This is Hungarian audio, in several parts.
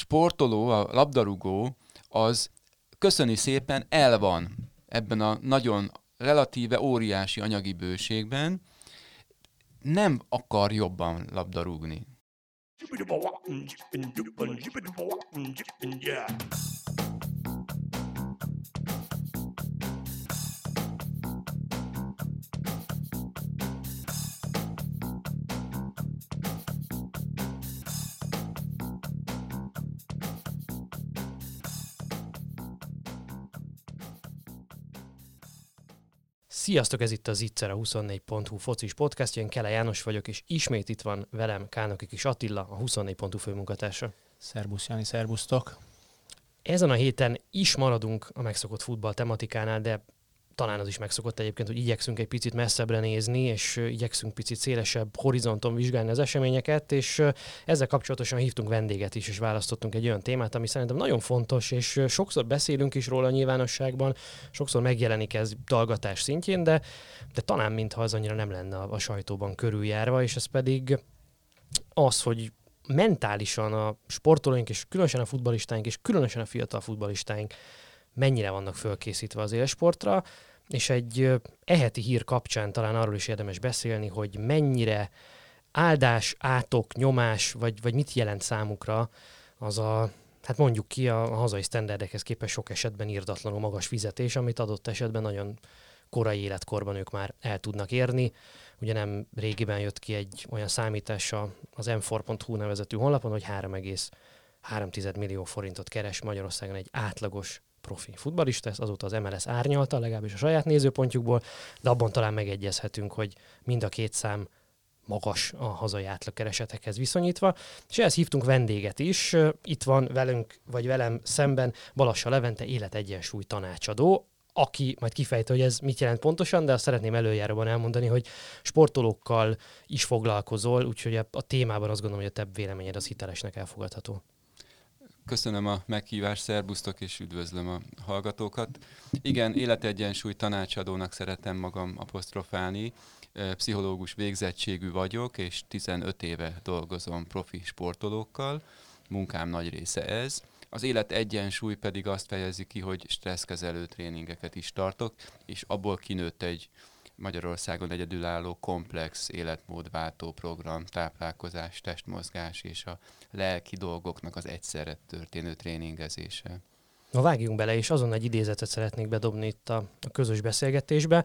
sportoló, a labdarúgó, az köszöni szépen el van ebben a nagyon relatíve óriási anyagi bőségben, nem akar jobban labdarúgni. Sziasztok, ez itt az Itzer, a 24.hu focis podcast. Én Kele János vagyok, és ismét itt van velem Kánoki Kis Attila, a 24.hu főmunkatársa. Szerbusz, Jani, szerbusztok! Ezen a héten is maradunk a megszokott futball tematikánál, de talán az is megszokott egyébként, hogy igyekszünk egy picit messzebbre nézni, és igyekszünk picit szélesebb horizonton vizsgálni az eseményeket, és ezzel kapcsolatosan hívtunk vendéget is, és választottunk egy olyan témát, ami szerintem nagyon fontos, és sokszor beszélünk is róla a nyilvánosságban, sokszor megjelenik ez dalgatás szintjén, de, de talán mintha az annyira nem lenne a, a sajtóban körüljárva, és ez pedig az, hogy mentálisan a sportolóink, és különösen a futbalistáink, és különösen a fiatal futbalistáink mennyire vannak fölkészítve az élsportra, és egy eheti hír kapcsán talán arról is érdemes beszélni, hogy mennyire áldás, átok, nyomás, vagy, vagy mit jelent számukra az a, hát mondjuk ki a, a hazai sztenderdekhez képest sok esetben írdatlanul magas fizetés, amit adott esetben nagyon korai életkorban ők már el tudnak érni. Ugye nem régiben jött ki egy olyan számítása az m4.hu nevezetű honlapon, hogy 3,3 millió forintot keres Magyarországon egy átlagos profi futbalista, ezt azóta az MLS árnyalta, legalábbis a saját nézőpontjukból, de abban talán megegyezhetünk, hogy mind a két szám magas a hazai átlagkeresetekhez viszonyítva, és ehhez hívtunk vendéget is. Itt van velünk, vagy velem szemben Balassa Levente életegyensúly tanácsadó, aki majd kifejti, hogy ez mit jelent pontosan, de azt szeretném előjáróban elmondani, hogy sportolókkal is foglalkozol, úgyhogy a témában azt gondolom, hogy a te véleményed az hitelesnek elfogadható. Köszönöm a meghívást, szerbusztok és üdvözlöm a hallgatókat. Igen, életegyensúly tanácsadónak szeretem magam apostrofálni. Pszichológus végzettségű vagyok, és 15 éve dolgozom profi sportolókkal. Munkám nagy része ez. Az életegyensúly pedig azt fejezi ki, hogy stresszkezelő tréningeket is tartok, és abból kinőtt egy Magyarországon egyedülálló komplex életmódváltó program, táplálkozás, testmozgás és a lelki dolgoknak az egyszerre történő tréningezése. Na vágjunk bele, és azon egy idézetet szeretnék bedobni itt a, a közös beszélgetésbe.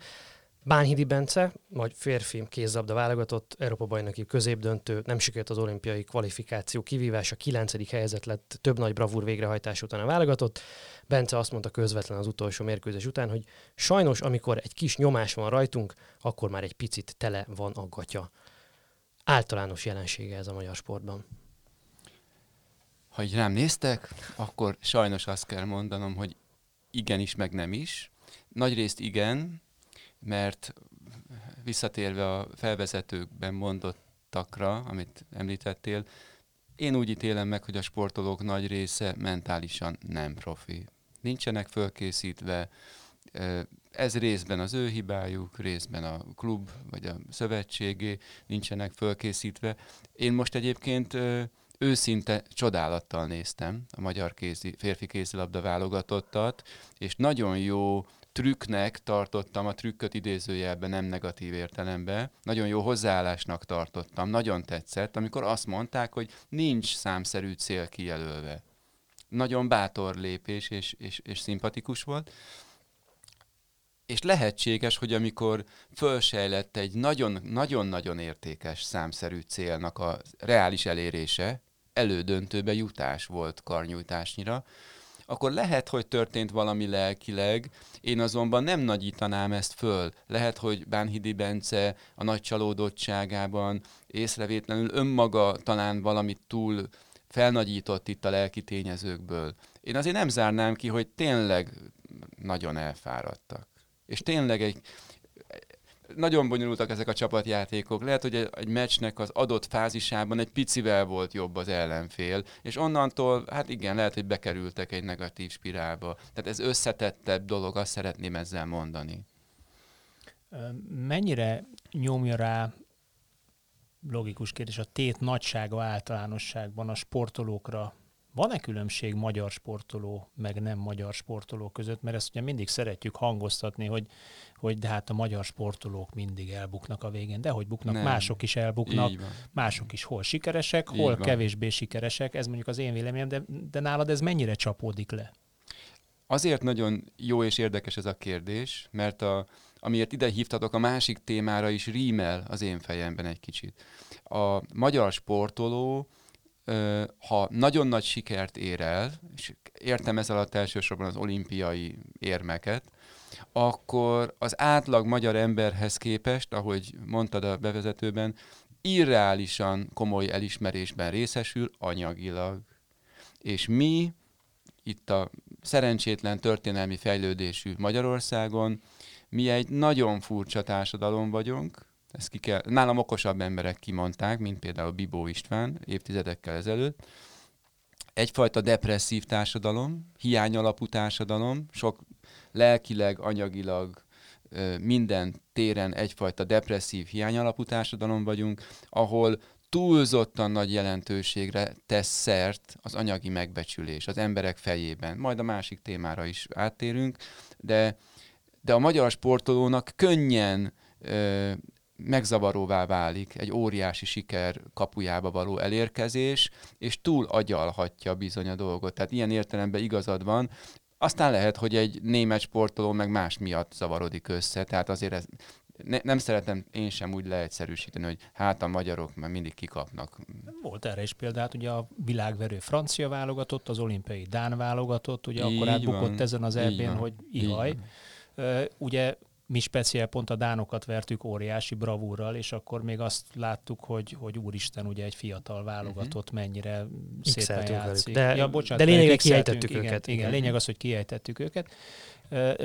Bánhidi Bence, vagy férfi kézlabda válogatott, Európa bajnoki középdöntő, nem sikerült az olimpiai kvalifikáció kivívása, kilencedik helyzet lett több nagy bravúr végrehajtás után a válogatott. Bence azt mondta közvetlen az utolsó mérkőzés után, hogy sajnos, amikor egy kis nyomás van rajtunk, akkor már egy picit tele van a gatya. Általános jelensége ez a magyar sportban. Ha így rám néztek, akkor sajnos azt kell mondanom, hogy igenis, meg nem is. Nagyrészt igen, mert visszatérve a felvezetőkben mondottakra, amit említettél, én úgy ítélem meg, hogy a sportolók nagy része mentálisan nem profi. Nincsenek fölkészítve, ez részben az ő hibájuk, részben a klub vagy a szövetségé nincsenek fölkészítve. Én most egyébként őszinte csodálattal néztem a magyar kézi, férfi kézilabda válogatottat, és nagyon jó trükknek tartottam, a trükköt idézőjelben nem negatív értelemben, nagyon jó hozzáállásnak tartottam, nagyon tetszett, amikor azt mondták, hogy nincs számszerű cél kijelölve. Nagyon bátor lépés és, és, és szimpatikus volt. És lehetséges, hogy amikor fölsejlett egy nagyon-nagyon értékes számszerű célnak a reális elérése, elődöntőbe jutás volt karnyújtásnyira, akkor lehet, hogy történt valami lelkileg, én azonban nem nagyítanám ezt föl. Lehet, hogy Bánhidi Bence a nagy csalódottságában észrevétlenül önmaga talán valamit túl felnagyított itt a lelki tényezőkből. Én azért nem zárnám ki, hogy tényleg nagyon elfáradtak. És tényleg egy, nagyon bonyolultak ezek a csapatjátékok. Lehet, hogy egy meccsnek az adott fázisában egy picivel volt jobb az ellenfél, és onnantól, hát igen, lehet, hogy bekerültek egy negatív spirálba. Tehát ez összetettebb dolog, azt szeretném ezzel mondani. Mennyire nyomja rá logikus kérdés, a tét nagysága általánosságban a sportolókra van-e különbség magyar sportoló, meg nem magyar sportoló között? Mert ezt ugye mindig szeretjük hangoztatni, hogy, hogy de hát a magyar sportolók mindig elbuknak a végén. De hogy buknak, Nem. mások is elbuknak, mások is hol sikeresek, Így hol van. kevésbé sikeresek. Ez mondjuk az én véleményem, de, de nálad ez mennyire csapódik le? Azért nagyon jó és érdekes ez a kérdés, mert a, amiért ide hívtatok, a másik témára is rímel az én fejemben egy kicsit. A magyar sportoló, ha nagyon nagy sikert ér el, és értem ez alatt elsősorban az olimpiai érmeket, akkor az átlag magyar emberhez képest, ahogy mondtad a bevezetőben, irreálisan komoly elismerésben részesül anyagilag. És mi itt a szerencsétlen történelmi fejlődésű Magyarországon, mi egy nagyon furcsa társadalom vagyunk, ezt ki kell, nálam okosabb emberek kimondták, mint például Bibó István évtizedekkel ezelőtt. Egyfajta depresszív társadalom, hiányalapú társadalom, sok lelkileg, anyagilag minden téren egyfajta depresszív, hiányalapú társadalom vagyunk, ahol túlzottan nagy jelentőségre tesz szert az anyagi megbecsülés az emberek fejében. Majd a másik témára is áttérünk, de, de a magyar sportolónak könnyen megzavaróvá válik egy óriási siker kapujába való elérkezés, és túl agyalhatja bizony a dolgot. Tehát ilyen értelemben igazad van. Aztán lehet, hogy egy német sportoló meg más miatt zavarodik össze, tehát azért ez, ne, nem szeretem én sem úgy leegyszerűsíteni, hogy hát a magyarok már mindig kikapnak. Volt erre is példát, ugye a világverő francia válogatott, az olimpiai dán válogatott, ugye Így akkor átbukott van, ezen az van, hogy ihaj. Ugye mi speciál pont a dánokat vertük óriási bravúrral, és akkor még azt láttuk, hogy, hogy úristen, ugye egy fiatal válogatott mennyire szépen velük. játszik. De- ja, bocsánat, de X-eltünk, kiejtettük igen, őket. Igen, Igen. lényeg az, hogy kiejtettük őket.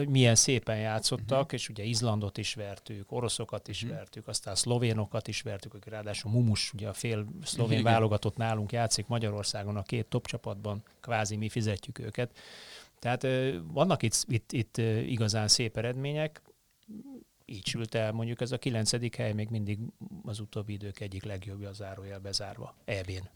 Milyen szépen játszottak, és ugye Izlandot is vertük, oroszokat is Mhm. vertük, aztán szlovénokat is vertük, akik ráadásul Mumus, ugye a fél szlovén Igen. válogatott nálunk játszik Magyarországon a két top csapatban, kvázi mi fizetjük őket. Tehát vannak itt, itt, itt igazán szép eredmények, így sült el mondjuk ez a kilencedik hely még mindig az utóbbi idők egyik legjobbja a zárójel bezárva. EB-n.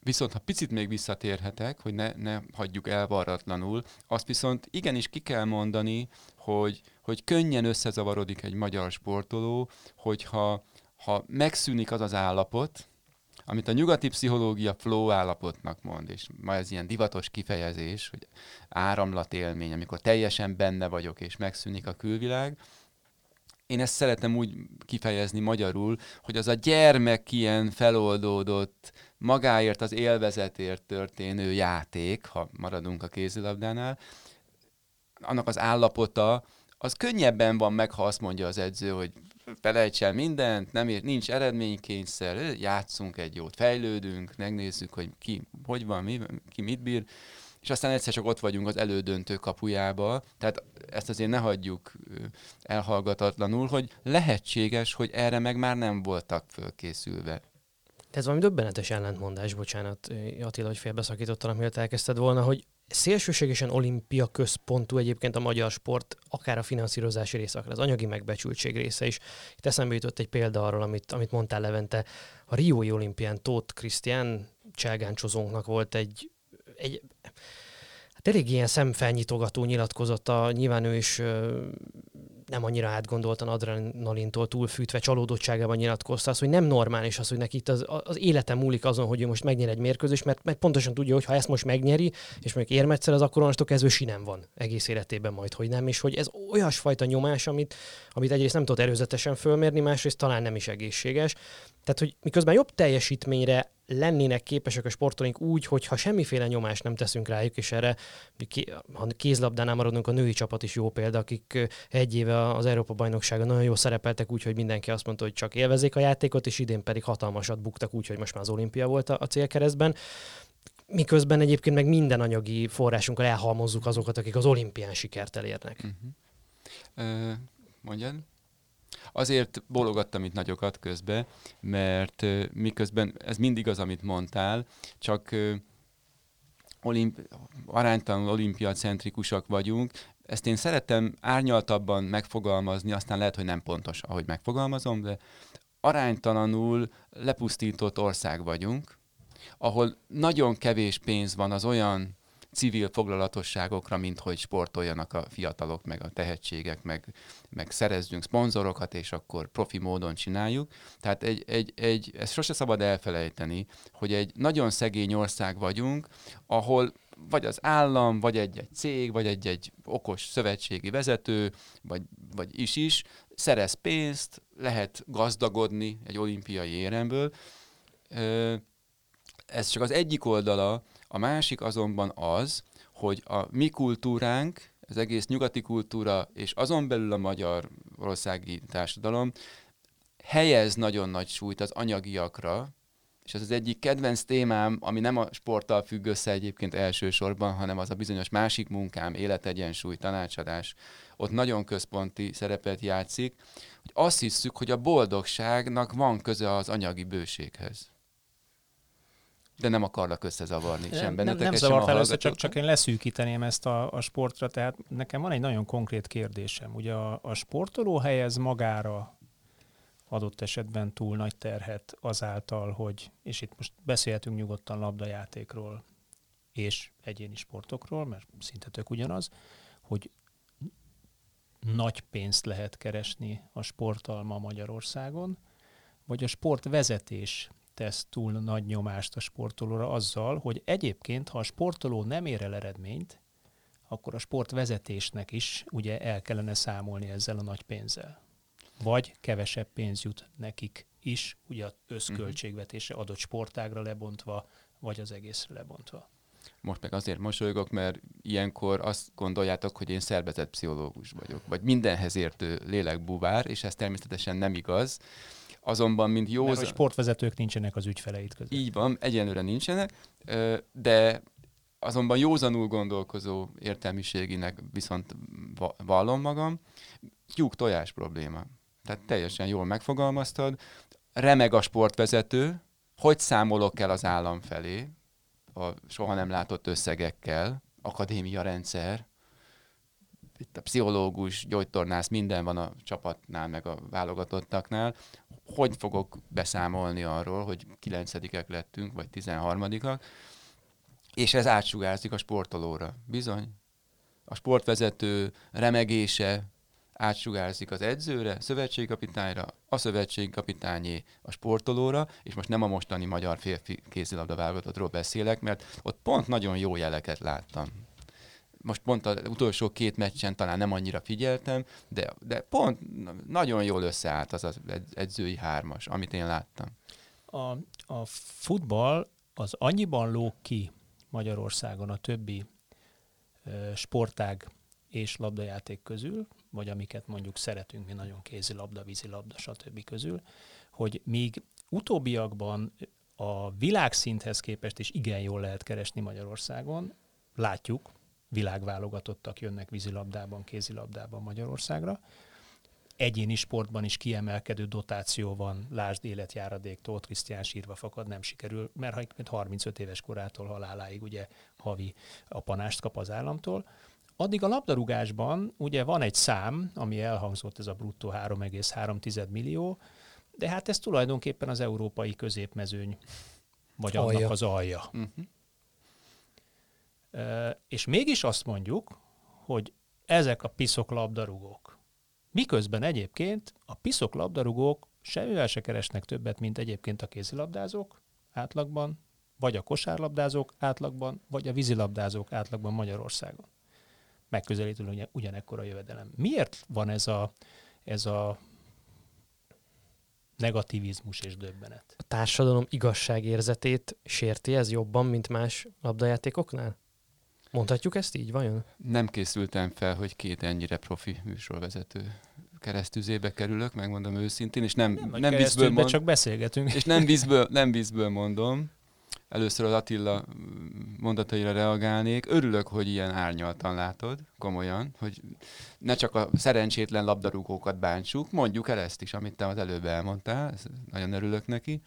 Viszont ha picit még visszatérhetek, hogy ne, ne hagyjuk elvarratlanul, azt viszont igenis ki kell mondani, hogy, hogy könnyen összezavarodik egy magyar sportoló, hogyha ha megszűnik az az állapot, amit a nyugati pszichológia flow állapotnak mond, és ma ez ilyen divatos kifejezés, hogy áramlat élmény, amikor teljesen benne vagyok, és megszűnik a külvilág, én ezt szeretem úgy kifejezni magyarul, hogy az a gyermek ilyen feloldódott, magáért az élvezetért történő játék, ha maradunk a kézilabdánál, annak az állapota, az könnyebben van meg, ha azt mondja az edző, hogy felejts el mindent, nem ér, nincs eredménykényszer, játszunk egy jót, fejlődünk, megnézzük, hogy ki hogy van, mi, ki mit bír, és aztán egyszer csak ott vagyunk az elődöntő kapujába, tehát ezt azért ne hagyjuk elhallgatatlanul, hogy lehetséges, hogy erre meg már nem voltak fölkészülve. Ez valami döbbenetes ellentmondás, bocsánat, Attila, hogy félbeszakítottalak, mielőtt elkezdted volna, hogy szélsőségesen olimpia központú egyébként a magyar sport, akár a finanszírozási része, akár az anyagi megbecsültség része is. Itt eszembe jutott egy példa arról, amit, amit mondtál Levente. A Riói olimpián Tóth Krisztián cselgáncsozónknak volt egy, egy hát elég ilyen szemfelnyitogató nyilatkozata, nyilván ő is nem annyira átgondoltan adrenalintól túlfűtve csalódottságában nyilatkozta az, hogy nem normális az, hogy neki itt az, az élete múlik azon, hogy ő most megnyer egy mérkőzést, mert, mert pontosan tudja, hogy ha ezt most megnyeri, és mondjuk érmetszer, az akkor onnantól kezdve sinem van egész életében majd, hogy nem, és hogy ez olyasfajta nyomás, amit, amit egyrészt nem tudod erőzetesen fölmérni, másrészt talán nem is egészséges. Tehát, hogy miközben jobb teljesítményre lennének képesek a sportolóink úgy, hogy ha semmiféle nyomást nem teszünk rájuk, és erre, ha kézlabdánál maradunk, a női csapat is jó példa, akik egy éve az Európa-bajnokságon nagyon jól szerepeltek, úgyhogy mindenki azt mondta, hogy csak élvezik a játékot, és idén pedig hatalmasat buktak, úgyhogy most már az olimpia volt a, a célkeresztben. Miközben egyébként meg minden anyagi forrásunkkal elhalmozzuk azokat, akik az olimpián sikert elérnek. Uh-huh. Ö, mondjad? Azért bólogattam itt nagyokat közbe, mert miközben ez mindig az, amit mondtál, csak olimp- aránytalanul olimpiacentrikusak vagyunk. Ezt én szeretem árnyaltabban megfogalmazni, aztán lehet, hogy nem pontos, ahogy megfogalmazom, de aránytalanul lepusztított ország vagyunk, ahol nagyon kevés pénz van az olyan civil foglalatosságokra, mint hogy sportoljanak a fiatalok, meg a tehetségek, meg, meg szerezzünk szponzorokat, és akkor profi módon csináljuk. Tehát egy, egy, egy, ezt sose szabad elfelejteni, hogy egy nagyon szegény ország vagyunk, ahol vagy az állam, vagy egy-egy cég, vagy egy-egy okos szövetségi vezető, vagy, vagy is is szerez pénzt, lehet gazdagodni egy olimpiai éremből. Ez csak az egyik oldala, a másik azonban az, hogy a mi kultúránk, az egész nyugati kultúra, és azon belül a magyarországi társadalom helyez nagyon nagy súlyt az anyagiakra, és ez az egyik kedvenc témám, ami nem a sporttal függ össze egyébként elsősorban, hanem az a bizonyos másik munkám, életegyensúly, tanácsadás, ott nagyon központi szerepet játszik, hogy azt hiszük, hogy a boldogságnak van köze az anyagi bőséghez. De nem akarlak összezavarni nem, sem benneteket, Nem, nem zavart össze, csak, csak én leszűkíteném ezt a, a sportra, tehát nekem van egy nagyon konkrét kérdésem. Ugye a, a sportoló helyez magára adott esetben túl nagy terhet azáltal, hogy, és itt most beszélhetünk nyugodtan labdajátékról és egyéni sportokról, mert szinte tök ugyanaz, hogy nagy pénzt lehet keresni a sportalma Magyarországon, vagy a sportvezetés tesz túl nagy nyomást a sportolóra azzal, hogy egyébként, ha a sportoló nem ér el eredményt, akkor a sportvezetésnek is ugye el kellene számolni ezzel a nagy pénzzel. Vagy kevesebb pénz jut nekik is, ugye az összköltségvetése adott sportágra lebontva, vagy az egészre lebontva. Most meg azért mosolygok, mert ilyenkor azt gondoljátok, hogy én szervezett pszichológus vagyok, vagy mindenhez értő lélekbuvár, és ez természetesen nem igaz. Azonban, mint jó... Mert a sportvezetők nincsenek az ügyfeleit között. Így van, egyenlőre nincsenek, de azonban józanul gondolkozó értelmiséginek viszont vallom magam, tyúk tojás probléma. Tehát teljesen jól megfogalmaztad. Remeg a sportvezető, hogy számolok el az állam felé, a soha nem látott összegekkel, akadémia rendszer, itt a pszichológus, gyógytornász, minden van a csapatnál, meg a válogatottaknál. Hogy fogok beszámolni arról, hogy kilencedikek lettünk, vagy tizenharmadikak, és ez átsugárzik a sportolóra. Bizony. A sportvezető remegése, átsugárzik az edzőre, szövetségkapitányra, a szövetségkapitányé a sportolóra, és most nem a mostani magyar férfi kézilabda válogatottról beszélek, mert ott pont nagyon jó jeleket láttam. Most pont az utolsó két meccsen talán nem annyira figyeltem, de, de pont nagyon jól összeállt az az edzői hármas, amit én láttam. A, a futball az annyiban lóg ki Magyarországon a többi sportág és labdajáték közül, vagy amiket mondjuk szeretünk mi nagyon kézilabda, vízilabda, stb. közül, hogy míg utóbbiakban a világszinthez képest is igen jól lehet keresni Magyarországon, látjuk, világválogatottak jönnek vízilabdában, kézilabdában Magyarországra, egyéni sportban is kiemelkedő dotáció van, lásd életjáradék, Tóth Krisztián sírva fakad, nem sikerül, mert 35 éves korától haláláig ugye havi apanást kap az államtól, Addig a labdarúgásban ugye van egy szám, ami elhangzott, ez a bruttó 3,3 millió, de hát ez tulajdonképpen az európai középmezőny, vagy alja. annak az alja. Uh-huh. És mégis azt mondjuk, hogy ezek a piszok labdarúgók. Miközben egyébként a piszok labdarúgók semmivel se keresnek többet, mint egyébként a kézilabdázók átlagban, vagy a kosárlabdázók átlagban, vagy a vízilabdázók átlagban Magyarországon megközelítően ugyanekkor a jövedelem. Miért van ez a, ez a negativizmus és döbbenet? A társadalom igazságérzetét sérti ez jobban, mint más labdajátékoknál? Mondhatjuk ezt így, vajon? Nem készültem fel, hogy két ennyire profi műsorvezető keresztüzébe kerülök, megmondom őszintén, és nem, nem, nem vízből mond... csak beszélgetünk. És nem vízből, nem vízből mondom, először az Attila mondataira reagálnék. Örülök, hogy ilyen árnyaltan látod, komolyan, hogy ne csak a szerencsétlen labdarúgókat bántsuk, mondjuk el ezt is, amit te az előbb elmondtál, nagyon örülök neki.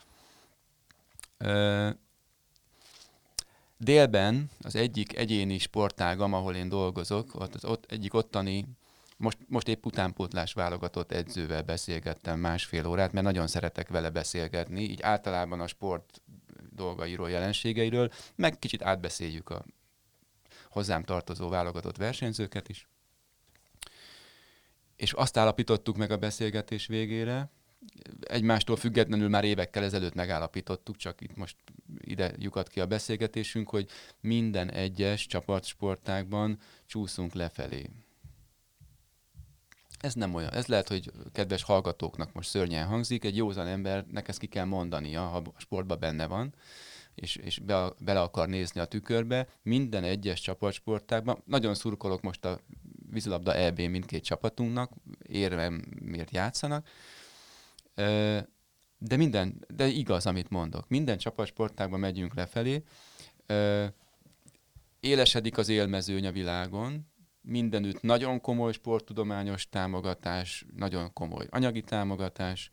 Délben az egyik egyéni sportágam, ahol én dolgozok, ott az ott egyik ottani most, most épp utánpótlás válogatott edzővel beszélgettem másfél órát, mert nagyon szeretek vele beszélgetni. Így általában a sport dolgairól, jelenségeiről, meg kicsit átbeszéljük a hozzám tartozó válogatott versenyzőket is. És azt állapítottuk meg a beszélgetés végére, egymástól függetlenül már évekkel ezelőtt megállapítottuk, csak itt most ide lyukat ki a beszélgetésünk, hogy minden egyes csapatsportákban csúszunk lefelé. Ez nem olyan. Ez lehet, hogy kedves hallgatóknak most szörnyen hangzik, egy józan embernek ezt ki kell mondania, ha a sportban benne van, és, és be, bele akar nézni a tükörbe. Minden egyes csapatsportákban, nagyon szurkolok most a vízilabda EB mindkét csapatunknak, érvem miért játszanak, de minden, de igaz, amit mondok. Minden csapatsportákban megyünk lefelé, élesedik az élmezőny a világon, mindenütt nagyon komoly sporttudományos támogatás, nagyon komoly anyagi támogatás,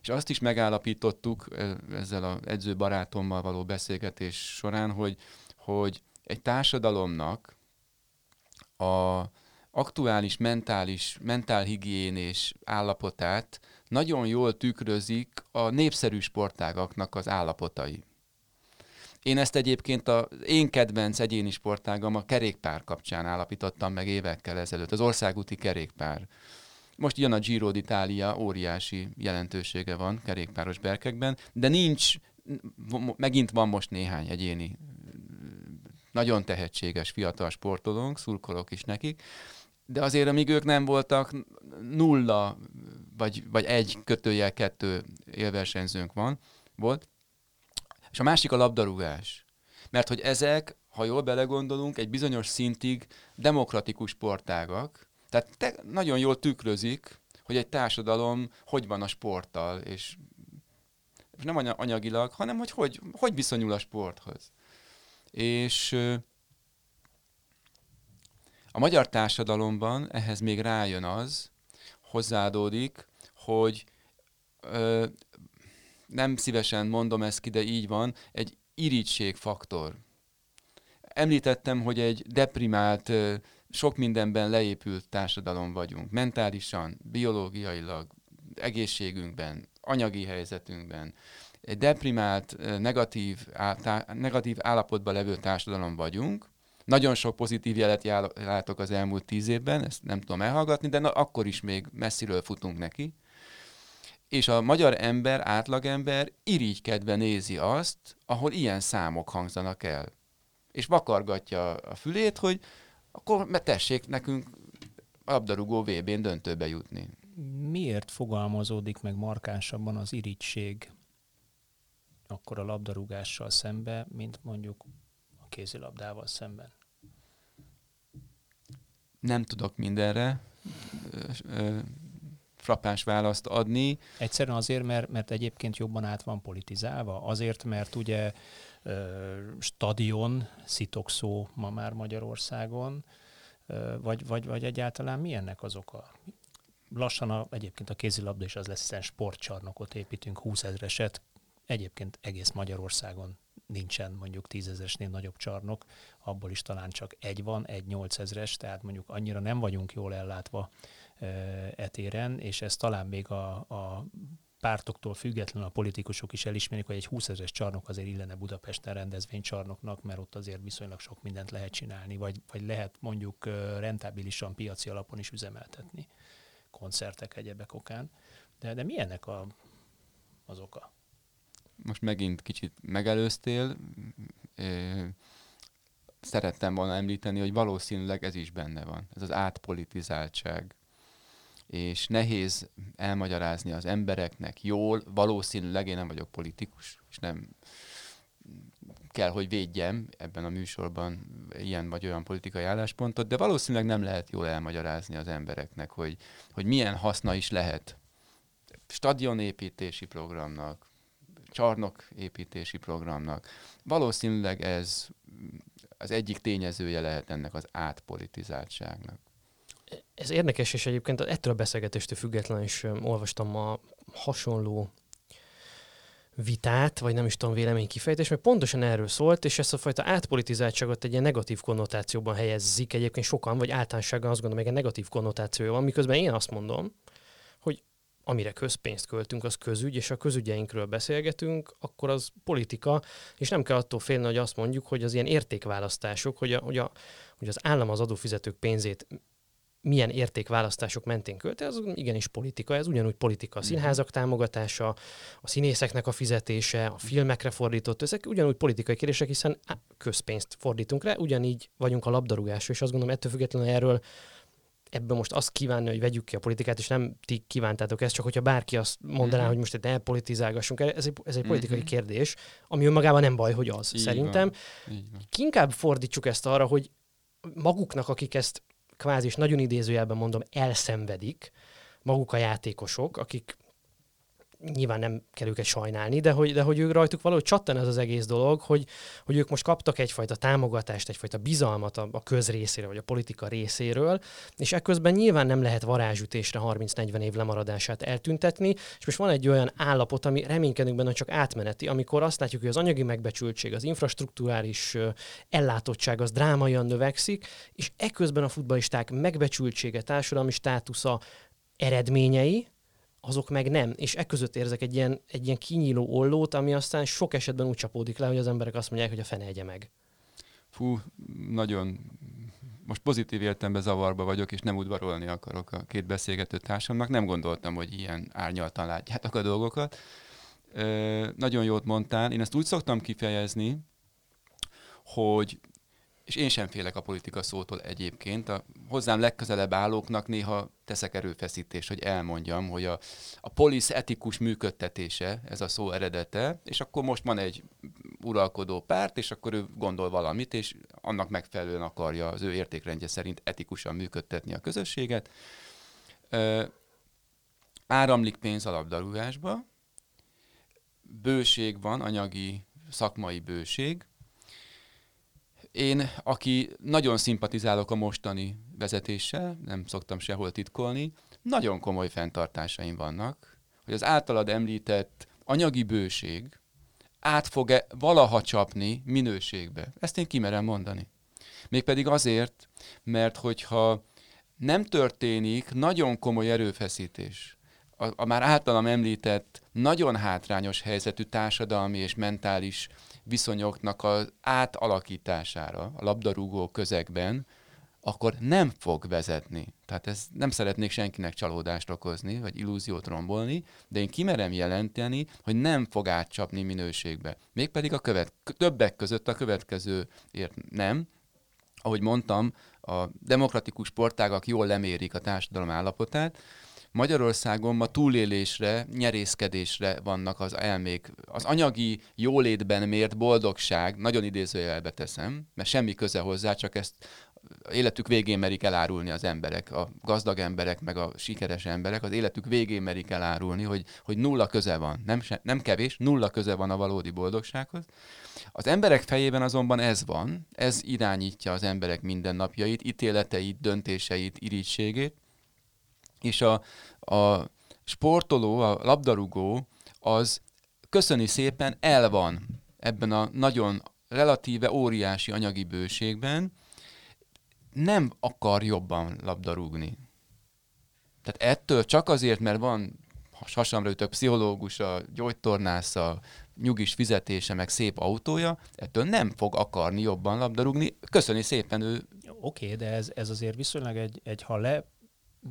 és azt is megállapítottuk ezzel az edző barátommal való beszélgetés során, hogy, hogy egy társadalomnak a aktuális mentális, mentálhigiénés állapotát nagyon jól tükrözik a népszerű sportágaknak az állapotai. Én ezt egyébként az én kedvenc egyéni sportágam a kerékpár kapcsán állapítottam meg évekkel ezelőtt, az országúti kerékpár. Most jön a Giro d'Italia, óriási jelentősége van kerékpáros berkekben, de nincs, megint van most néhány egyéni, nagyon tehetséges fiatal sportolónk, szurkolok is nekik, de azért, amíg ők nem voltak, nulla vagy, vagy egy kötőjel kettő élversenyzőnk van, volt. És a másik a labdarúgás. Mert hogy ezek, ha jól belegondolunk, egy bizonyos szintig demokratikus sportágak, tehát te, nagyon jól tükrözik, hogy egy társadalom hogy van a sporttal, és nem anyagilag, hanem hogy hogy, hogy viszonyul a sporthoz. És a magyar társadalomban ehhez még rájön az, hozzáadódik, hogy ö, nem szívesen mondom ezt ki, de így van, egy irítségfaktor. Említettem, hogy egy deprimált, sok mindenben leépült társadalom vagyunk. Mentálisan, biológiailag, egészségünkben, anyagi helyzetünkben. Egy deprimált, negatív, negatív állapotban levő társadalom vagyunk, nagyon sok pozitív jelet látok az elmúlt tíz évben, ezt nem tudom elhallgatni, de na, akkor is még messziről futunk neki. És a magyar ember, átlagember irigykedve nézi azt, ahol ilyen számok hangzanak el. És vakargatja a fülét, hogy akkor tessék nekünk labdarúgó VB-n döntőbe jutni. Miért fogalmazódik meg markánsabban az irigység akkor a labdarúgással szembe, mint mondjuk kézilabdával szemben? Nem tudok mindenre frappáns választ adni. Egyszerűen azért, mert, mert egyébként jobban át van politizálva? Azért, mert ugye stadion, szitokszó ma már Magyarországon, vagy, vagy, vagy egyáltalán mi ennek az oka? Lassan a, egyébként a kézilabda is az lesz, hiszen sportcsarnokot építünk, 20 ezreset, egyébként egész Magyarországon nincsen mondjuk tízezresnél nagyobb csarnok, abból is talán csak egy van, egy nyolcezres, tehát mondjuk annyira nem vagyunk jól ellátva etéren, és ez talán még a, a pártoktól függetlenül a politikusok is elismerik, hogy egy 20 ezeres csarnok azért illene Budapesten rendezvénycsarnoknak, mert ott azért viszonylag sok mindent lehet csinálni, vagy, vagy lehet mondjuk rentábilisan piaci alapon is üzemeltetni koncertek, egyebek okán. De, de mi ennek a, az oka? Most megint kicsit megelőztél, szerettem volna említeni, hogy valószínűleg ez is benne van, ez az átpolitizáltság. És nehéz elmagyarázni az embereknek jól, valószínűleg én nem vagyok politikus, és nem kell, hogy védjem ebben a műsorban ilyen vagy olyan politikai álláspontot, de valószínűleg nem lehet jól elmagyarázni az embereknek, hogy, hogy milyen haszna is lehet stadionépítési programnak, csarnok építési programnak. Valószínűleg ez az egyik tényezője lehet ennek az átpolitizáltságnak. Ez érdekes, és egyébként ettől a beszélgetéstől függetlenül is olvastam ma hasonló vitát, vagy nem is tudom véleménykifejtés, mert pontosan erről szólt, és ezt a fajta átpolitizáltságot egy ilyen negatív konnotációban helyezzik egyébként sokan, vagy általánosságban azt gondolom, hogy egy negatív konnotációja van, miközben én azt mondom, amire közpénzt költünk, az közügy, és a közügyeinkről beszélgetünk, akkor az politika, és nem kell attól félni, hogy azt mondjuk, hogy az ilyen értékválasztások, hogy, a, hogy, a, hogy az állam az adófizetők pénzét milyen értékválasztások mentén költ, ez igenis politika, ez ugyanúgy politika. A mhm. színházak támogatása, a színészeknek a fizetése, a filmekre fordított, ezek ugyanúgy politikai kérdések, hiszen közpénzt fordítunk rá, ugyanígy vagyunk a labdarúgásra, és azt gondolom, ettől függetlenül erről ebből most azt kívánni, hogy vegyük ki a politikát, és nem ti kívántátok ezt, csak hogyha bárki azt mondaná, uh-huh. hogy most ne politizálgassunk, ez egy, ez egy politikai uh-huh. kérdés, ami önmagában nem baj, hogy az. Így Szerintem van. Így van. inkább fordítsuk ezt arra, hogy maguknak, akik ezt kvázi, és nagyon idézőjelben mondom, elszenvedik, maguk a játékosok, akik nyilván nem kell őket sajnálni, de hogy, de hogy ők rajtuk valahogy csattan ez az egész dolog, hogy, hogy ők most kaptak egyfajta támogatást, egyfajta bizalmat a, a köz részéről, vagy a politika részéről, és ekközben nyilván nem lehet varázsütésre 30-40 év lemaradását eltüntetni, és most van egy olyan állapot, ami reménykedünk benne, hogy csak átmeneti, amikor azt látjuk, hogy az anyagi megbecsültség, az infrastruktúrális ellátottság az drámaian növekszik, és ekközben a futballisták megbecsültsége, társadalmi státusza, eredményei, azok meg nem. És e között érzek egy ilyen, egy ilyen kinyíló ollót, ami aztán sok esetben úgy csapódik le, hogy az emberek azt mondják, hogy a fene egye meg. Fú, nagyon most pozitív értelemben zavarba vagyok, és nem udvarolni akarok a két beszélgető társamnak. Nem gondoltam, hogy ilyen árnyaltan látjátok a dolgokat. Ö, nagyon jót mondtál. Én ezt úgy szoktam kifejezni, hogy és én sem félek a politika szótól egyébként. A hozzám legközelebb állóknak néha teszek erőfeszítést, hogy elmondjam, hogy a, a polisz etikus működtetése, ez a szó eredete, és akkor most van egy uralkodó párt, és akkor ő gondol valamit, és annak megfelelően akarja az ő értékrendje szerint etikusan működtetni a közösséget. Ö, áramlik pénz a labdarúgásba, bőség van, anyagi, szakmai bőség, én, aki nagyon szimpatizálok a mostani vezetéssel, nem szoktam sehol titkolni, nagyon komoly fenntartásaim vannak, hogy az általad említett anyagi bőség át fog-e valaha csapni minőségbe. Ezt én kimerem mondani. Mégpedig azért, mert hogyha nem történik nagyon komoly erőfeszítés, a, a már általam említett nagyon hátrányos helyzetű társadalmi és mentális viszonyoknak az átalakítására a labdarúgó közegben, akkor nem fog vezetni. Tehát ez nem szeretnék senkinek csalódást okozni, vagy illúziót rombolni, de én kimerem jelenteni, hogy nem fog átcsapni minőségbe. Mégpedig a követ, többek között a következőért nem. Ahogy mondtam, a demokratikus sportágak jól lemérik a társadalom állapotát, Magyarországon ma túlélésre, nyerészkedésre vannak az elmék. Az anyagi jólétben mért boldogság, nagyon idézőjelbe teszem, mert semmi köze hozzá, csak ezt életük végén merik elárulni az emberek, a gazdag emberek, meg a sikeres emberek, az életük végén merik elárulni, hogy, hogy nulla köze van, nem, se, nem kevés, nulla köze van a valódi boldogsághoz. Az emberek fejében azonban ez van, ez irányítja az emberek mindennapjait, ítéleteit, döntéseit, irítségét, és a, a sportoló, a labdarúgó, az köszöni szépen el van ebben a nagyon relatíve óriási anyagi bőségben, nem akar jobban labdarúgni. Tehát ettől csak azért, mert van hasamra ütök pszichológus, a gyógytornász, a nyugis fizetése, meg szép autója, ettől nem fog akarni jobban labdarúgni. Köszöni szépen ő. Oké, okay, de ez, ez azért viszonylag egy, egy ha le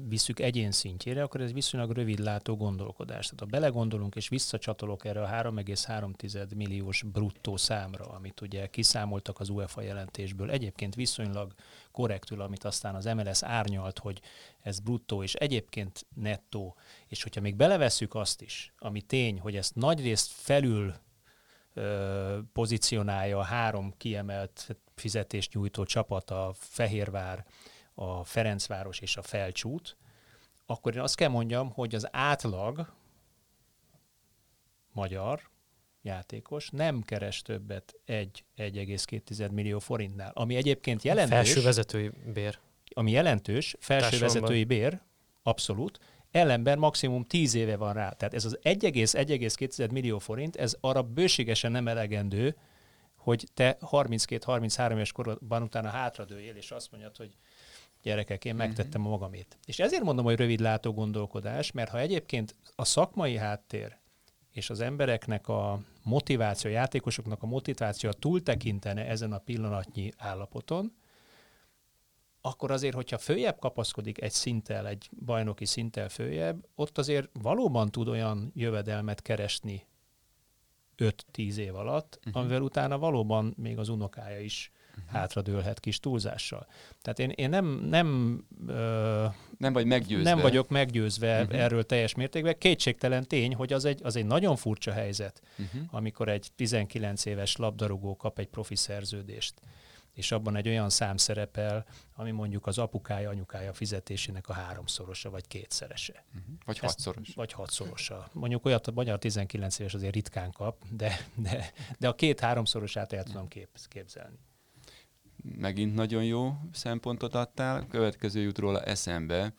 visszük egyén szintjére, akkor ez viszonylag rövidlátó gondolkodás. Tehát ha belegondolunk és visszacsatolok erre a 3,3 milliós bruttó számra, amit ugye kiszámoltak az UEFA jelentésből, egyébként viszonylag korrektül, amit aztán az MLS árnyalt, hogy ez bruttó és egyébként nettó, és hogyha még beleveszük azt is, ami tény, hogy ezt nagyrészt felül ö, pozícionálja a három kiemelt fizetést nyújtó csapat, a Fehérvár, a Ferencváros és a Felcsút, akkor én azt kell mondjam, hogy az átlag magyar játékos nem keres többet egy 1,2 millió forintnál, ami egyébként jelentős. Felső vezetői bér. Ami jelentős, felső vezetői bér, abszolút, ellenben maximum 10 éve van rá. Tehát ez az 1,1,2 millió forint, ez arra bőségesen nem elegendő, hogy te 32-33 éves korban utána hátradőjél, és azt mondjad, hogy gyerekek, én megtettem a magamét. És ezért mondom, hogy rövidlátó gondolkodás, mert ha egyébként a szakmai háttér és az embereknek a motiváció, a játékosoknak a motiváció túltekintene ezen a pillanatnyi állapoton, akkor azért, hogyha följebb kapaszkodik egy szinttel, egy bajnoki szinttel följebb, ott azért valóban tud olyan jövedelmet keresni 5-10 év alatt, uh-huh. amivel utána valóban még az unokája is. Hátradőlhet kis túlzással. Tehát én, én nem, nem, ö, nem, vagy meggyőzve. nem vagyok meggyőzve uh-huh. erről teljes mértékben. Kétségtelen tény, hogy az egy, az egy nagyon furcsa helyzet, uh-huh. amikor egy 19 éves labdarúgó kap egy profi szerződést és abban egy olyan szám szerepel, ami mondjuk az apukája, anyukája fizetésének a háromszorosa, vagy kétszerese. Uh-huh. Vagy hatszoros. vagy hatszorosa. Mondjuk olyat a magyar 19 éves azért ritkán kap, de, de, de a két-háromszorosát el tudom kép, képzelni. Megint nagyon jó szempontot adtál. Következő jut róla eszembe.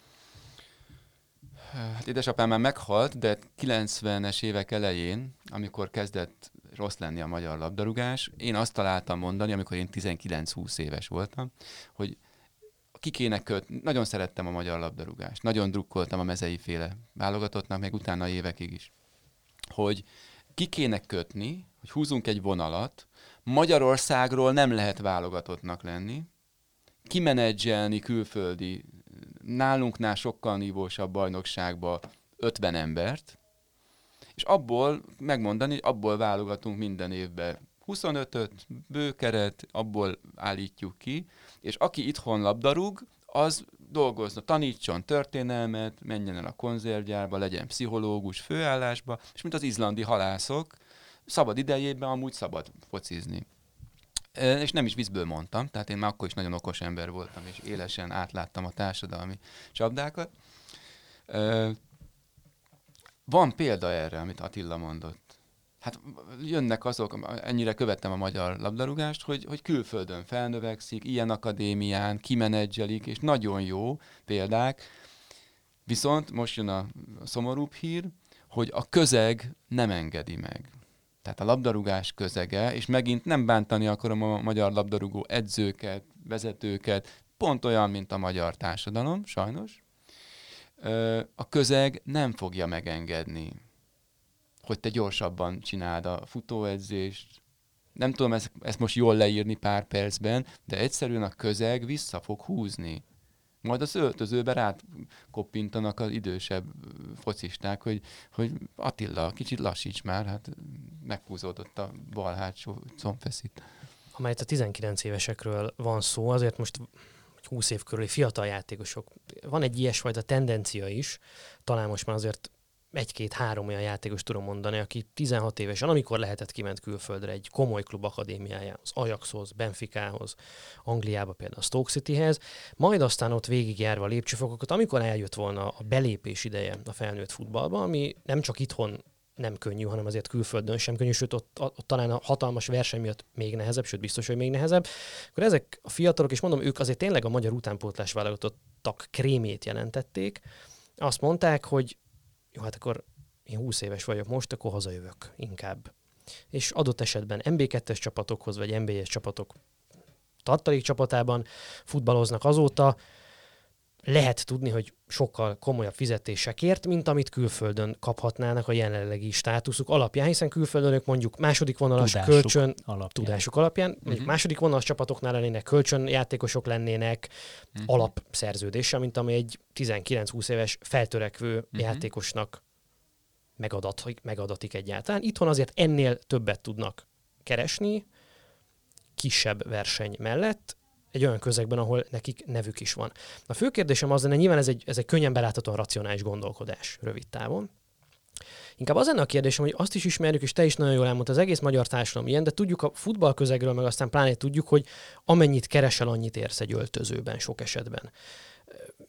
Hát édesapám már meghalt, de 90-es évek elején, amikor kezdett rossz lenni a magyar labdarúgás. Én azt találtam mondani, amikor én 19-20 éves voltam, hogy ki kéne köt, nagyon szerettem a magyar labdarúgást, nagyon drukkoltam a mezei féle válogatottnak, meg utána évekig is, hogy ki kéne kötni, hogy húzunk egy vonalat, Magyarországról nem lehet válogatottnak lenni, kimenedzselni külföldi, nálunknál sokkal nívósabb bajnokságba 50 embert, és abból megmondani, abból válogatunk minden évben 25-öt, bőkeret, abból állítjuk ki, és aki itthon labdarúg, az dolgozna, tanítson történelmet, menjen el a konzervgyárba, legyen pszichológus főállásba, és mint az izlandi halászok, szabad idejében amúgy szabad focizni. És nem is vízből mondtam, tehát én már akkor is nagyon okos ember voltam, és élesen átláttam a társadalmi csapdákat. Van példa erre, amit Attila mondott. Hát jönnek azok, ennyire követtem a magyar labdarúgást, hogy, hogy külföldön felnövekszik, ilyen akadémián, kimenedzselik, és nagyon jó példák. Viszont most jön a szomorúbb hír, hogy a közeg nem engedi meg. Tehát a labdarúgás közege, és megint nem bántani akarom a magyar labdarúgó edzőket, vezetőket, pont olyan, mint a magyar társadalom, sajnos, a közeg nem fogja megengedni, hogy te gyorsabban csináld a futóedzést. Nem tudom ezt, ezt most jól leírni pár percben, de egyszerűen a közeg vissza fog húzni. Majd az öltözőbe rád koppintanak az idősebb focisták, hogy, hogy Attila, kicsit lassíts már, hát meghúzódott a bal hátsó combfeszit. Amelyet a 19 évesekről van szó, azért most 20 év körüli fiatal játékosok. Van egy ilyesfajta tendencia is, talán most már azért egy-két-három olyan játékos tudom mondani, aki 16 évesen, amikor lehetett kiment külföldre egy komoly klub akadémiájához, Ajaxhoz, Benficához, Angliába például a Stoke Cityhez, majd aztán ott végigjárva a lépcsőfokokat, amikor eljött volna a belépés ideje a felnőtt futballba, ami nem csak itthon nem könnyű, hanem azért külföldön sem könnyű, sőt ott, ott talán a hatalmas verseny miatt még nehezebb, sőt biztos, hogy még nehezebb. Akkor ezek a fiatalok, és mondom, ők azért tényleg a magyar utánpótlás válogatottak krémét jelentették, azt mondták, hogy jó, hát akkor én 20 éves vagyok most, akkor hazajövök inkább. És adott esetben MB2-es csapatokhoz, vagy MB1 csapatok tartalék csapatában futballoznak azóta, lehet tudni, hogy sokkal komolyabb fizetésekért, mint amit külföldön kaphatnának a jelenlegi státuszuk alapján, hiszen külföldön ők mondjuk második vonalas tudásuk kölcsön, alapján. tudásuk alapján, uh-huh. második vonalas csapatoknál lennének kölcsönjátékosok lennének uh-huh. alapszerződése, mint ami egy 19-20 éves feltörekvő uh-huh. játékosnak megadat, megadatik egyáltalán. Itthon azért ennél többet tudnak keresni, kisebb verseny mellett, egy olyan közegben, ahol nekik nevük is van. A fő kérdésem az lenne, nyilván ez egy, ez egy könnyen beláthatóan racionális gondolkodás rövid távon. Inkább az lenne a kérdésem, hogy azt is ismerjük, és te is nagyon jól elmondtad, az egész magyar társadalom ilyen, de tudjuk a futball közegről, meg aztán pláne tudjuk, hogy amennyit keresel, annyit érsz egy öltözőben sok esetben.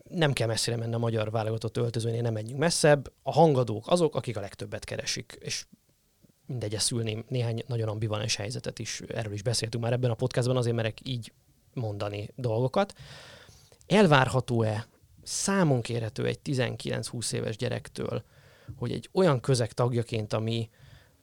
Nem kell messzire menni a magyar válogatott öltözőnél, nem menjünk messzebb. A hangadók azok, akik a legtöbbet keresik, és mindegy, szülném néhány nagyon ambivalens helyzetet is, erről is beszéltünk már ebben a podcastban, azért merek így mondani dolgokat. Elvárható-e, számon kérhető egy 19-20 éves gyerektől, hogy egy olyan közeg tagjaként, ami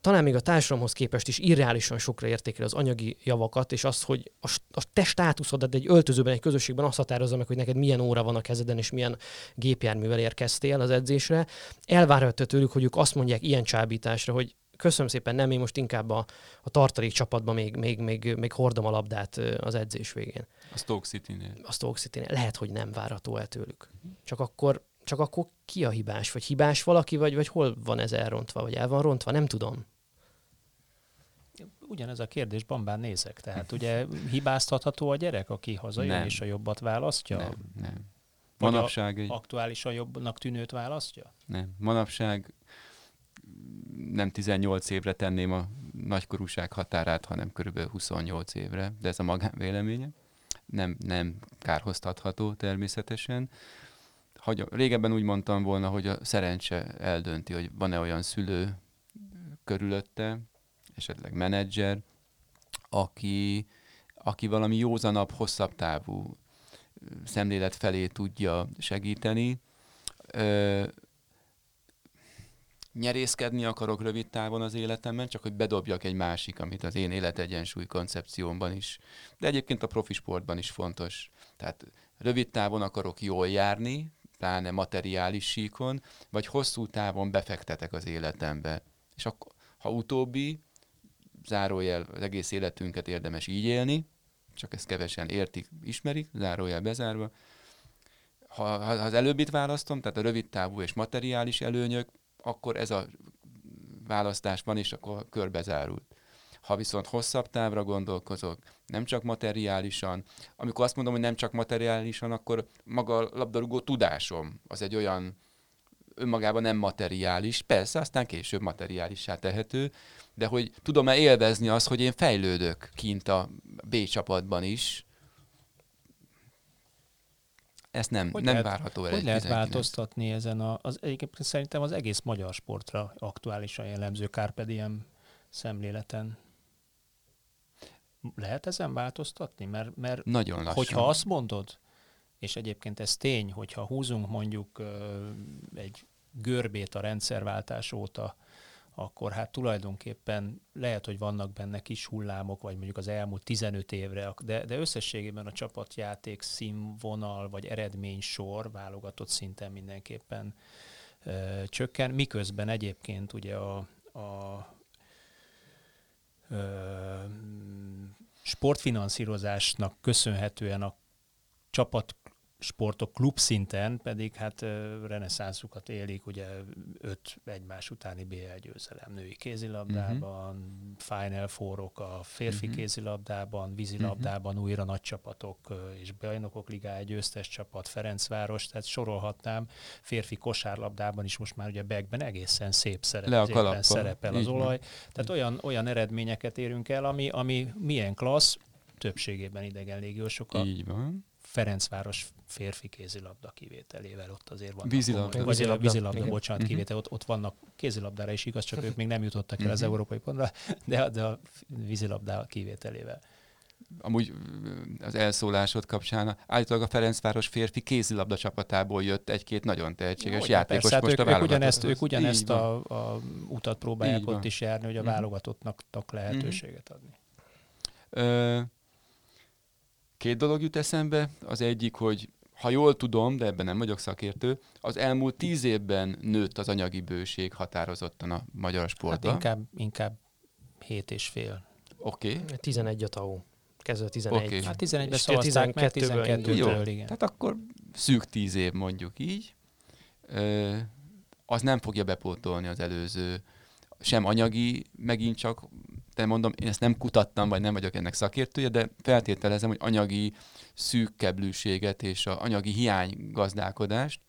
talán még a társadalomhoz képest is irreálisan sokra értékel az anyagi javakat, és azt, hogy a, a te státuszodat egy öltözőben, egy közösségben azt határozza meg, hogy neked milyen óra van a kezeden, és milyen gépjárművel érkeztél az edzésre. Elvárható tőlük, hogy ők azt mondják ilyen csábításra, hogy köszönöm szépen, nem, én most inkább a, a tartalék csapatban még, még, még, még hordom a labdát az edzés végén. A Stoke City-nél. A Stoke City-nél. Lehet, hogy nem várható el tőlük. Csak akkor, csak akkor ki a hibás? Vagy hibás valaki, vagy, vagy hol van ez elrontva, vagy el van rontva? Nem tudom. Ugyanez a kérdés, bambán nézek. Tehát ugye hibáztatható a gyerek, aki hazajön nem. és a jobbat választja? Nem, nem. Manapság egy... aktuálisan jobbnak tűnőt választja? Nem. Manapság nem 18 évre tenném a nagykorúság határát, hanem körülbelül 28 évre, de ez a magánvéleménye. Nem, nem kárhoztatható természetesen. Hagy, régebben úgy mondtam volna, hogy a szerencse eldönti, hogy van-e olyan szülő körülötte, esetleg menedzser, aki, aki valami józanabb, hosszabb távú szemlélet felé tudja segíteni. Nyerészkedni akarok rövid távon az életemben, csak hogy bedobjak egy másik, amit az én életegyensúly koncepciómban is, de egyébként a profi sportban is fontos. Tehát rövid távon akarok jól járni, pláne materiális síkon, vagy hosszú távon befektetek az életembe. És akkor, ha utóbbi, zárójel, az egész életünket érdemes így élni, csak ezt kevesen értik, ismerik, zárójel bezárva. Ha, ha az előbbit választom, tehát a rövid távú és materiális előnyök, akkor ez a választás van, és akkor körbezárult. Ha viszont hosszabb távra gondolkozok, nem csak materiálisan, amikor azt mondom, hogy nem csak materiálisan, akkor maga a labdarúgó tudásom az egy olyan önmagában nem materiális, persze, aztán később materiálissá tehető, de hogy tudom-e élvezni azt, hogy én fejlődök kint a B csapatban is, ezt nem, hogy nem lehet, várható el. Hogy lehet 19. változtatni ezen a, az, egyébként szerintem az egész magyar sportra aktuálisan jellemző Carpe Diem szemléleten. Lehet ezen változtatni? Mert, mert Nagyon lassan. hogyha azt mondod, és egyébként ez tény, hogyha húzunk mondjuk egy görbét a rendszerváltás óta, akkor hát tulajdonképpen lehet, hogy vannak benne kis hullámok, vagy mondjuk az elmúlt 15 évre, de, de összességében a csapatjáték színvonal, vagy eredménysor válogatott szinten mindenképpen ö, csökken, miközben egyébként ugye a, a ö, sportfinanszírozásnak köszönhetően a csapat sportok klub szinten pedig hát reneszánszukat élik, ugye öt egymás utáni BL győzelem női kézilabdában, uh-huh. Final Fourok a férfi uh-huh. kézilabdában, vízilabdában uh-huh. újra nagy csapatok és bajnokok ligája győztes csapat, Ferencváros, tehát sorolhatnám, férfi kosárlabdában is most már ugye Begben egészen szép szerep, szerepel az olaj. Tehát olyan, olyan eredményeket érünk el, ami, ami milyen klassz, többségében idegen légiósokkal. Így van Ferencváros férfi kézilabda kivételével ott azért van. Vízilabda. Vízilabda, vízilabda bocsánat, uh-huh. kivétel, ott, ott vannak kézilabdára is igaz, csak ők még nem jutottak el az uh-huh. európai pontra, de, de a vízilabda kivételével. Amúgy az elszólásod kapcsán állítólag a Ferencváros férfi kézilabda csapatából jött egy-két nagyon tehetséges Jó, játékos persze, most hát ők, a ők ugyanezt, ők ugyanezt a, a utat próbálják Így ott van. is járni, hogy a válogatottnak lehetőséget adni. Ö, Két dolog jut eszembe. Az egyik, hogy ha jól tudom, de ebben nem vagyok szakértő, az elmúlt tíz évben nőtt az anyagi bőség határozottan a magyar sportban. Hát inkább, inkább hét és fél. Oké. Okay. 11 a TAO. Kezdve 11. Okay. Hát 11-ben szavazták 12 meg 12 Jó, igen. Tehát akkor szűk tíz év mondjuk így. Ö, az nem fogja bepótolni az előző sem anyagi, megint csak de mondom, én ezt nem kutattam, vagy nem vagyok ennek szakértője, de feltételezem, hogy anyagi szűkkeblűséget és a anyagi hiány gazdálkodást,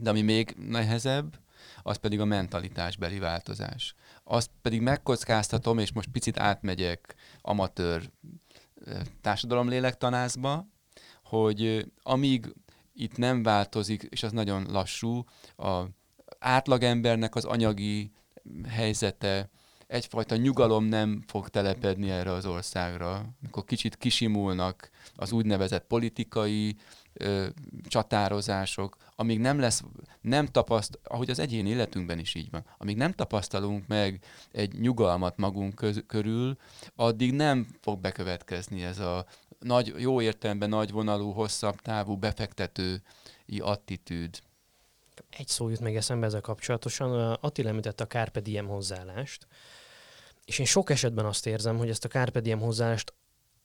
de ami még nehezebb, az pedig a mentalitásbeli változás. Azt pedig megkockáztatom, és most picit átmegyek amatőr társadalomlélektanászba, hogy amíg itt nem változik, és az nagyon lassú, a átlagembernek az anyagi helyzete, egyfajta nyugalom nem fog telepedni erre az országra, amikor kicsit kisimulnak az úgynevezett politikai ö, csatározások, amíg nem lesz, nem tapaszt, ahogy az egyéni életünkben is így van, amíg nem tapasztalunk meg egy nyugalmat magunk köz, körül, addig nem fog bekövetkezni ez a nagy, jó értelemben nagy vonalú, hosszabb távú befektetői attitűd. Egy szó jut még eszembe ezzel kapcsolatosan. Attila említette a Carpe Diem hozzáállást, és én sok esetben azt érzem, hogy ezt a Carpe Diem hozzáállást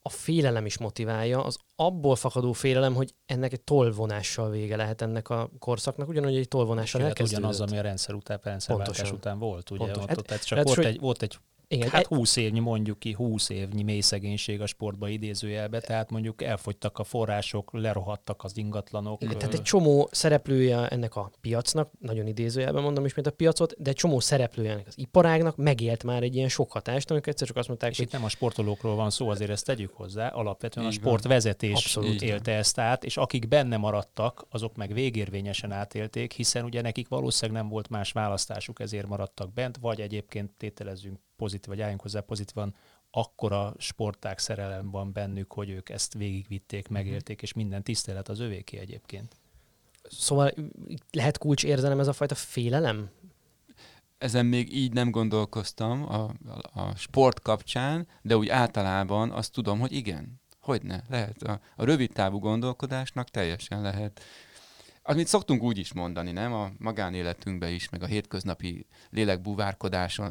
a félelem is motiválja, az abból fakadó félelem, hogy ennek egy tolvonással vége lehet ennek a korszaknak, ugyanúgy egy tolvonással elkezdődött. Ugyanaz, ami a rendszer után, rendszerváltás után volt, ugye? Pontos. Ott, ott, ott csak volt, egy, volt egy igen, hát 20 évnyi, mondjuk ki, 20 évnyi mély szegénység a sportba idézőjelbe, tehát mondjuk elfogytak a források, lerohadtak az ingatlanok. Igen, tehát egy csomó szereplője ennek a piacnak, nagyon idézőjelben mondom ismét a piacot, de egy csomó szereplője ennek az iparágnak megélt már egy ilyen sok hatást, amikor egyszer csak azt mondták, és hogy itt nem a sportolókról van szó, azért ezt tegyük hozzá, alapvetően Így a van. sportvezetés Abszolút. élte ezt át, és akik benne maradtak, azok meg végérvényesen átélték, hiszen ugye nekik valószínűleg nem volt más választásuk, ezért maradtak bent, vagy egyébként tételezzünk pozitív, vagy álljunk hozzá pozitívan, akkora sporták szerelem van bennük, hogy ők ezt végigvitték, megélték, és minden tisztelet az övéké egyébként. Szóval lehet kulcsérzelem ez a fajta félelem? Ezen még így nem gondolkoztam a, a, a sport kapcsán, de úgy általában azt tudom, hogy igen. Hogyne, lehet. A, a rövid távú gondolkodásnak teljesen lehet. Amit szoktunk úgy is mondani, nem? A magánéletünkben is, meg a hétköznapi lélekbúvárkodás ö,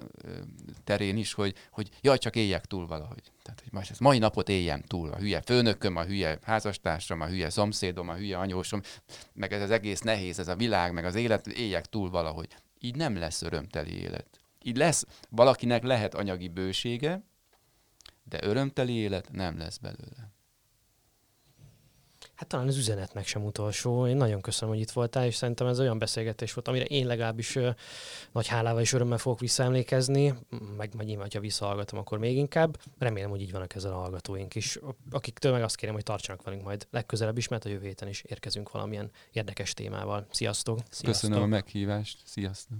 terén is, hogy, hogy jaj, csak éljek túl valahogy. Tehát, hogy most ezt mai napot éljem túl. A hülye főnököm, a hülye házastársam, a hülye szomszédom, a hülye anyósom, meg ez az egész nehéz, ez a világ, meg az élet, éljek túl valahogy. Így nem lesz örömteli élet. Így lesz, valakinek lehet anyagi bősége, de örömteli élet nem lesz belőle. Hát talán az üzenetnek sem utolsó. Én nagyon köszönöm, hogy itt voltál, és szerintem ez olyan beszélgetés volt, amire én legalábbis ö, nagy hálával és örömmel fogok visszaemlékezni, meg majd nyilván, ha visszahallgatom, akkor még inkább. Remélem, hogy így vannak ezzel a hallgatóink is, akiktől meg azt kérem, hogy tartsanak velünk majd legközelebb is, mert a jövő héten is érkezünk valamilyen érdekes témával. Sziasztok! Köszönöm a meghívást. Sziasztok!